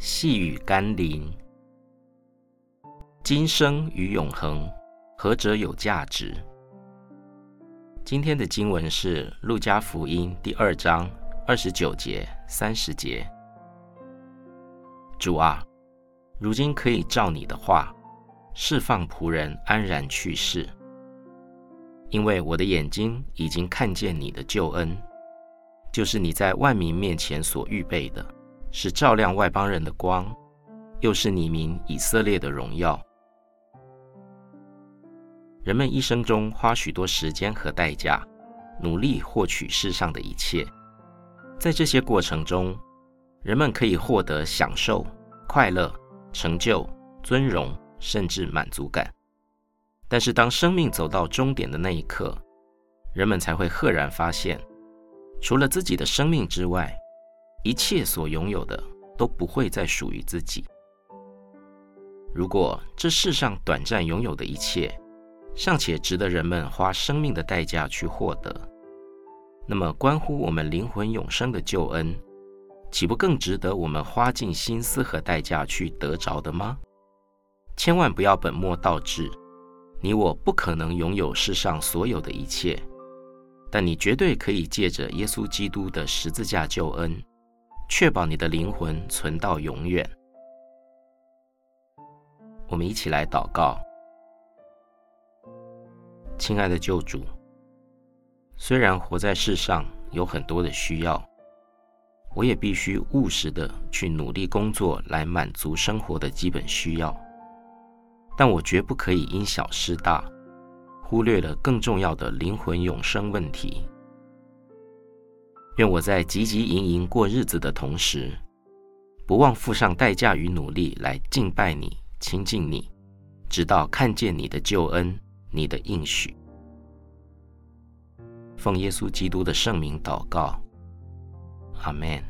细雨甘霖。今生与永恒，何者有价值？今天的经文是《路加福音》第二章二十九节、三十节。主啊，如今可以照你的话，释放仆人安然去世，因为我的眼睛已经看见你的救恩，就是你在万民面前所预备的，是照亮外邦人的光，又是你民以色列的荣耀。人们一生中花许多时间和代价，努力获取世上的一切。在这些过程中，人们可以获得享受、快乐、成就、尊荣，甚至满足感。但是，当生命走到终点的那一刻，人们才会赫然发现，除了自己的生命之外，一切所拥有的都不会再属于自己。如果这世上短暂拥有的一切，尚且值得人们花生命的代价去获得，那么关乎我们灵魂永生的救恩，岂不更值得我们花尽心思和代价去得着的吗？千万不要本末倒置，你我不可能拥有世上所有的一切，但你绝对可以借着耶稣基督的十字架救恩，确保你的灵魂存到永远。我们一起来祷告。亲爱的救主，虽然活在世上有很多的需要，我也必须务实的去努力工作来满足生活的基本需要，但我绝不可以因小失大，忽略了更重要的灵魂永生问题。愿我在汲汲营营过日子的同时，不忘付上代价与努力来敬拜你、亲近你，直到看见你的救恩。你的应许，奉耶稣基督的圣名祷告，阿门。